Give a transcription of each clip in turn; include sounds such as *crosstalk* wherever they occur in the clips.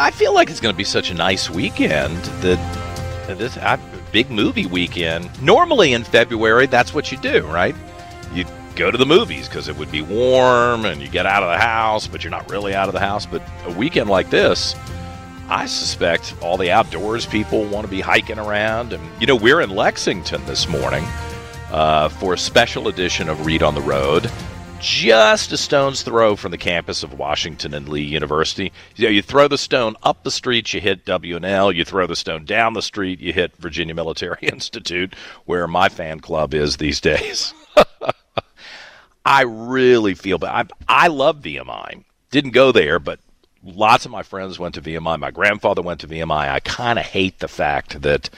I feel like it's going to be such a nice weekend that this I, big movie weekend. Normally in February, that's what you do, right? You go to the movies because it would be warm and you get out of the house, but you're not really out of the house. But a weekend like this, I suspect all the outdoors people want to be hiking around. And, you know, we're in Lexington this morning uh, for a special edition of Read on the Road, just a stone's throw from the campus of Washington and Lee University. You, know, you throw the stone up the street, you hit W&L. You throw the stone down the street, you hit Virginia Military *laughs* Institute, where my fan club is these days. *laughs* I really feel bad. I, I love VMI. Didn't go there, but lots of my friends went to VMI. My grandfather went to VMI. I kind of hate the fact that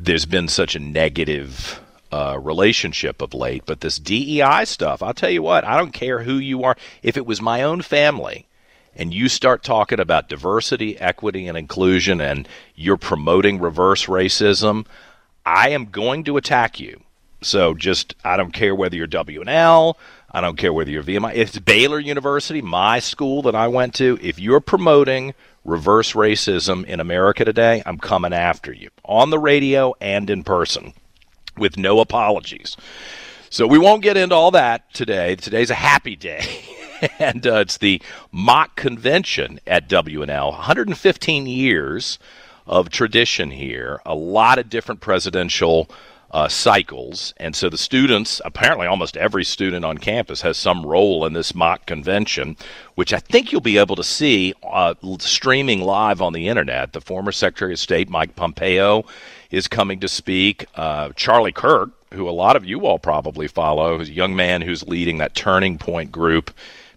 there's been such a negative uh, relationship of late. But this DEI stuff, I'll tell you what, I don't care who you are. If it was my own family and you start talking about diversity, equity, and inclusion, and you're promoting reverse racism, I am going to attack you. So just, I don't care whether you're W&L, I don't care whether you're VMI. It's Baylor University, my school that I went to, if you're promoting reverse racism in America today, I'm coming after you on the radio and in person with no apologies. So we won't get into all that today. Today's a happy day. *laughs* and uh, it's the mock convention at W&L. 115 years of tradition here, a lot of different presidential uh, cycles. And so the students, apparently almost every student on campus has some role in this mock convention, which I think you'll be able to see uh, streaming live on the internet. The former Secretary of State, Mike Pompeo, is coming to speak. Uh, Charlie Kirk, who a lot of you all probably follow, who's a young man who's leading that Turning Point group,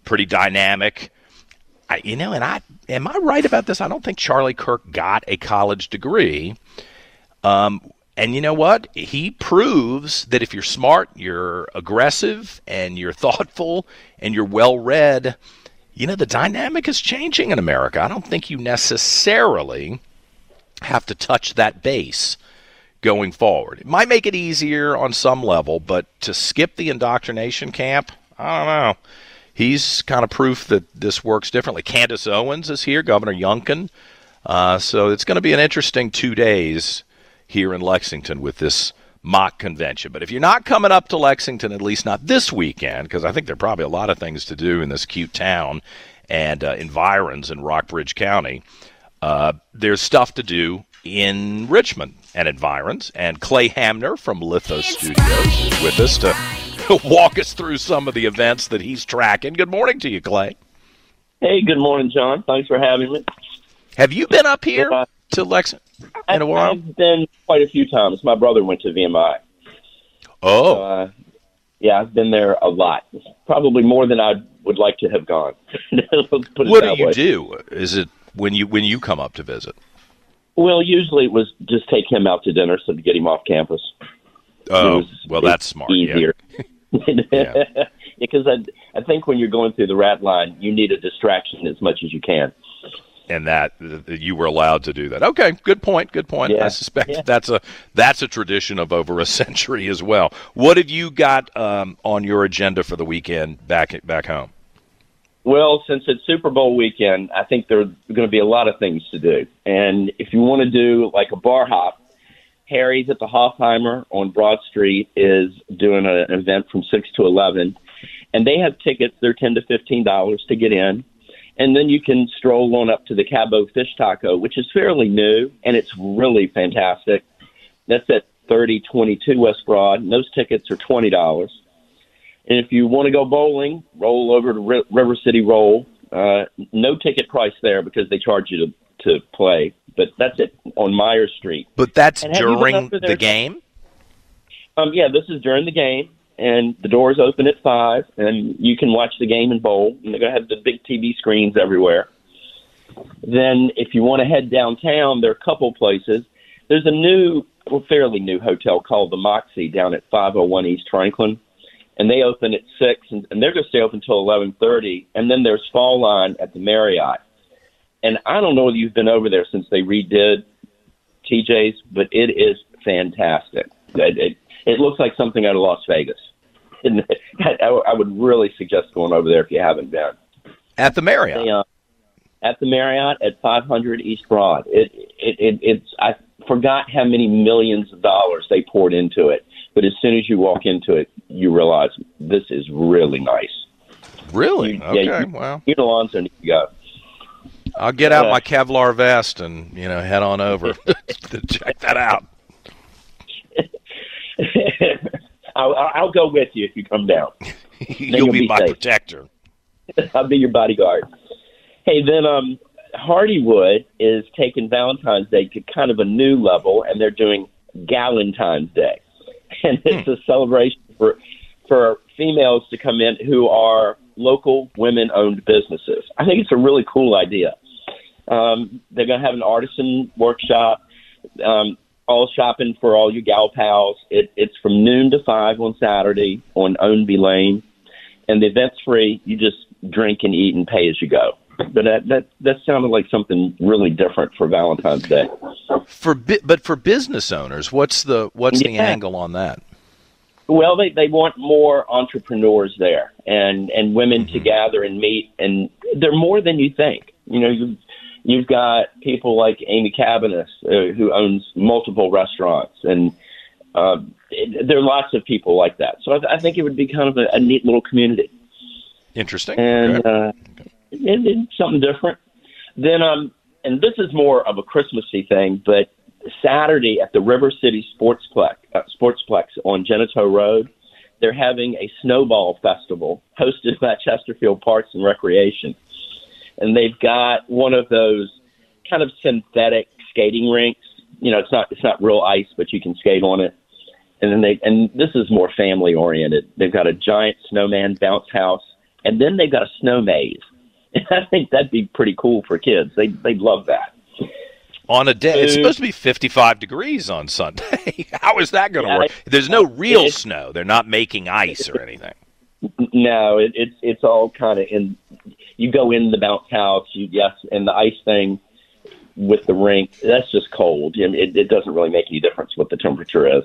pretty dynamic. I, you know, and I am I right about this? I don't think Charlie Kirk got a college degree. Um, and you know what? He proves that if you're smart, you're aggressive, and you're *laughs* thoughtful, and you're well read, you know, the dynamic is changing in America. I don't think you necessarily have to touch that base going forward. It might make it easier on some level, but to skip the indoctrination camp, I don't know. He's kind of proof that this works differently. Candace Owens is here, Governor Youngkin. Uh, so it's going to be an interesting two days here in Lexington with this mock convention. But if you're not coming up to Lexington, at least not this weekend, because I think there are probably a lot of things to do in this cute town and uh, environs in Rockbridge County, uh, there's stuff to do in Richmond and environs. And Clay Hamner from Lythos Studios is with us to *laughs* walk us through some of the events that he's tracking. Good morning to you, Clay. Hey, good morning, John. Thanks for having me. Have you been up here Yeah. to Lexington in a while? I've been quite a few times. My brother went to VMI. Oh, Uh, yeah, I've been there a lot. Probably more than I would like to have gone. *laughs* Let's put it what do that you way. do? Is it when you when you come up to visit? Well, usually it was just take him out to dinner so to get him off campus. Oh, was- well, that's smart. Yeah. Easier. *laughs* Yeah. *laughs* because I, I think when you're going through the rat line, you need a distraction as much as you can. and that, you were allowed to do that. Okay, good point. Good point. I suspect yeah. that's a that's a tradition of over a *laughs* century as well. What have you got um, on your agenda for the weekend back back home? Well, since it's Super Bowl weekend, I think there are going to be a lot of things to do. And if you want to do like a bar hop, Harry's at the Hoffheimer on Broad Street is doing a, an event from six to eleven, and they have tickets. They're ten to fifteen dollars to get in, and then you can stroll on up to the Cabo Fish Taco, which is fairly new and it's really fantastic. That's at thirty twenty two West Broad. And those tickets are twenty dollars. And if you want to go bowling, roll over to R- River City Roll. Uh, no ticket price there because they charge you to to play. But that's it on Meyer Street. But that's And have you been during the game. Um, yeah, this is during the game, and the doors open at five, and you can watch the game and bowl. And they're going to have the big TV screens everywhere. Then, if you want to head downtown, there are a couple places. There's a new, well, fairly new hotel called the Moxy down at 501 East Franklin, and they open at six, and, and they're going to stay open until 11:30. And then there's Fall Line at the Marriott, and I don't know whether you've been over there since they redid TJ's, but it is fantastic. It, it, it looks like something out of Las Vegas. *laughs* And I, I would really suggest going over there if you haven't been. At the Marriott. They, uh, at the Marriott at 500 East Broad. It, it, it, it's I forgot how many millions of dollars they poured into it, but as soon as you walk into it, you realize this is really nice. Really? You- Okay. yeah, you- Wow. You know, Alonzo need to go. I'll get out Uh, my Kevlar vest and you know head on over to *laughs* *laughs* check that out. *laughs* I'll, I'll go with you if you come down. You'll you'll be, be my safe. protector. I'll be your bodyguard. Hey, then um, Hardywood is taking Valentine's Day to kind of a new level, and they're doing Galentine's Day, and it's a celebration for for females to come in who are local women-owned businesses. I think it's a really cool idea. Um, they're going to have an artisan workshop. Um, all shopping for all you gal pals. It, it's from noon to five on Saturday on Ownby Lane, and the event's free. You just drink and eat and pay as you go. But that that that sounded like something really different for Valentine's Day. For bi- but for business owners, what's the what's the angle on that? Well, they they want more entrepreneurs there and and women to gather and meet, and they're more than you think. You know, you you've got people like Amy Cabanis uh, who owns multiple restaurants, and uh, it, there are lots of people like that. So I, I think it would be kind of a, a neat little community. Interesting. and Okay. uh, it, it's something different. Then, um, and this is more of a Christmassy thing, but Saturday at the River City Sportsplex, uh, Sportsplex on Genito Road, they're having a snowball festival hosted *laughs* by Chesterfield Parks and Recreation, and they've got one of those kind of synthetic skating rinks. You know, it's not it's not real ice, but you can skate on it. And then they and this is more family oriented. They've got a giant snowman bounce house, and then they've got a snow maze. *laughs* I think that'd be pretty cool for kids. They they'd love that. on a day, it's uh, supposed to be 55 degrees on Sunday. *laughs* How is that going to Yeah, work? There's no real snow. They're not making ice or anything. *laughs* No, it, it's it's all kind of in. You go in the bounce house, you yes, and the ice thing with the rink. That's just cold. It, it doesn't really make any difference what the temperature is.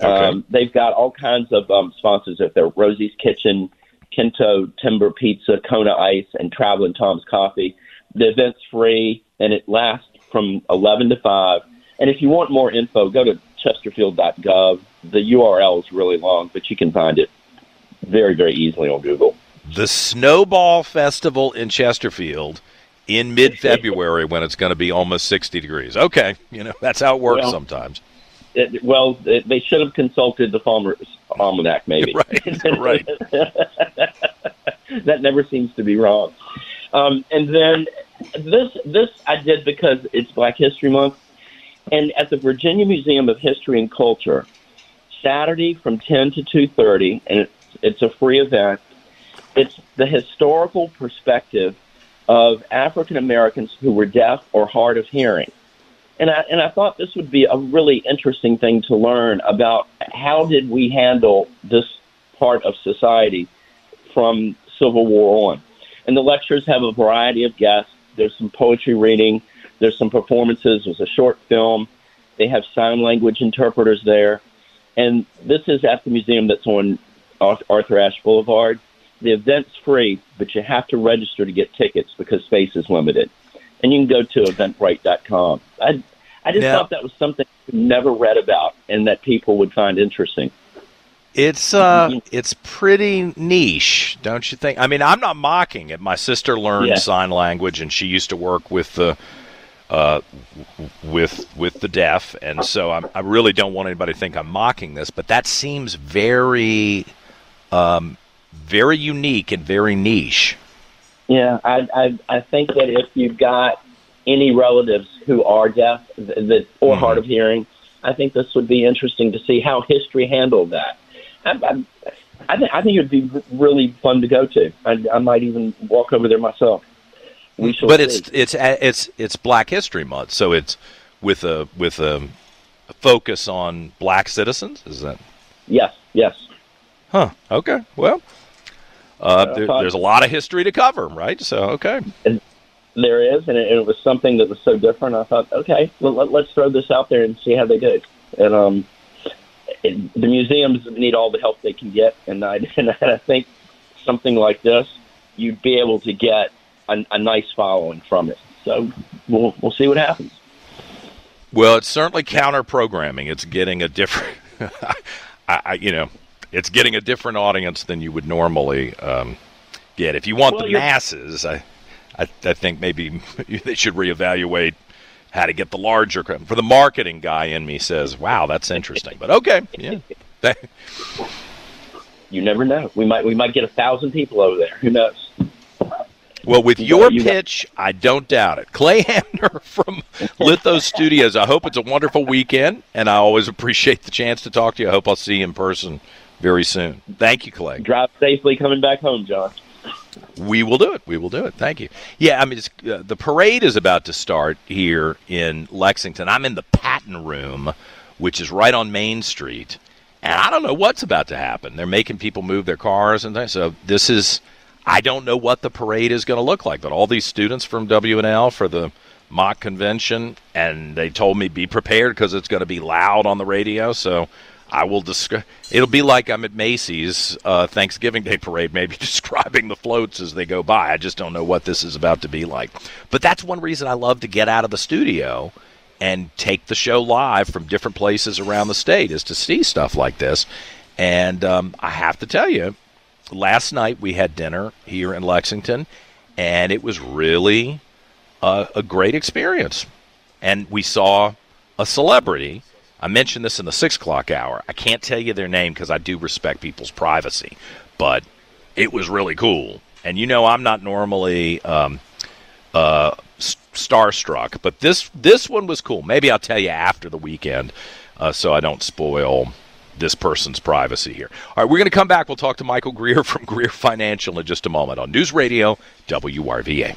Okay. Um, they've got all kinds of um, sponsors. If they're Rosie's Kitchen, Kento Timber Pizza, Kona Ice, and Traveling Tom's Coffee. The event's free and it lasts from 11 to 5. And if you want more info, go to chesterfield.gov. The URL is really long, but you can find it very, very easily on Google. The Snowball Festival in Chesterfield in mid-February when it's going to be almost 60 degrees. Okay, you know that's how it works Well, sometimes. It, well, it, they should have consulted the Farmer's Almanac, maybe. *laughs* Right, right. *laughs* that never seems to be wrong. Um, and then this this I did because it's Black History Month, and at the Virginia Museum of History and Culture, Saturday from ten to two thirty, and it's it's a free event. It's the historical perspective of African Americans who were deaf or hard of hearing. And I, and I thought this would be a really interesting thing to learn about how did we handle this part of society from Civil War on. And the lectures have a variety of guests. There's some poetry reading. There's some performances. There's a short film. They have sign language interpreters there. And this is at the museum that's on Arthur Ashe Boulevard. The event's free, but you have to register to get tickets because space is limited. And you can go to eventbrite.com. I, I just thought that was something I've never read about and that people would find interesting. It's uh, it's pretty niche, don't you think? I mean, I'm not mocking it. My sister learned Yeah. sign language, and she used to work with the, uh, with with the deaf, and so I'm, I really don't want anybody to think I'm mocking this. But that seems very, um, very unique and very niche. Yeah, I, I I think that if you've got any relatives who are deaf that or mm-hmm. hard of hearing, I think this would be interesting to see how history handled that. I, I, I, think, I think it would be really fun to go to. I, I might even walk over there myself. We shall but see. it's it's it's it's Black History Month, so it's with a with a focus on Black citizens. Is that? yes, yes. Huh. Okay. Well, uh, there, there's a lot of history to cover, right? So, okay. There is, and it, it was something that was so different. I thought, okay, well, let, let's throw this out there and see how they do. And um, it, the museums need all the help they can get, and I *laughs* and I think something like this, you'd be able to get a, a nice following from it. So we'll we'll see what happens. Well, it's certainly counter programming. It's getting a different, *laughs* I, I, you know, it's getting a different audience than you would normally um, get. If you want Well, the masses, I, I, I think maybe *laughs* they should reevaluate how to get the larger. crowd. For the marketing guy in me says, "Wow, that's interesting," but okay, yeah. *laughs* You never know. We might we might get a thousand people over there. Who knows? Well, with You your got- you pitch, I don't doubt it. Clay *laughs* Hamner from Lythos Studios. I hope it's a wonderful weekend, and I always appreciate the chance to talk to you. I hope I'll see you in person very soon. Thank you, Clay. Drive safely coming back home, John. We will do it. We will do it. Thank you. Yeah, I mean, it's, uh, the parade is about to start here in Lexington. I'm in the Patton Room, which is right on Main Street, and I don't know what's about to happen. They're making people move their cars and things. So this is, I don't know what the parade is going to look like. But all these students from W&L for the mock convention, and they told me be prepared because it's going to be loud on the radio. So I will describe. It'll be like I'm at Macy's uh, Thanksgiving Day parade, maybe *laughs* describing the floats as they go by. I just don't know what this is about to be like. But that's one reason I love to get out of the studio and take the show live from different places around the state is to see stuff like this. And um, I have to tell you, last night we had dinner here in Lexington, and it was really a great experience. And we saw a celebrity. I mentioned this in the six o'clock hour. I can't tell you their name because I do respect people's privacy, but it was really cool. And you know, I'm not normally um, uh, starstruck, but this this one was cool. Maybe I'll tell you after the weekend, uh, so I don't spoil this person's privacy here. All right, we're going to come back. We'll talk to Michael Greer *laughs* from Greer Financial in just a moment on News Radio WRVA.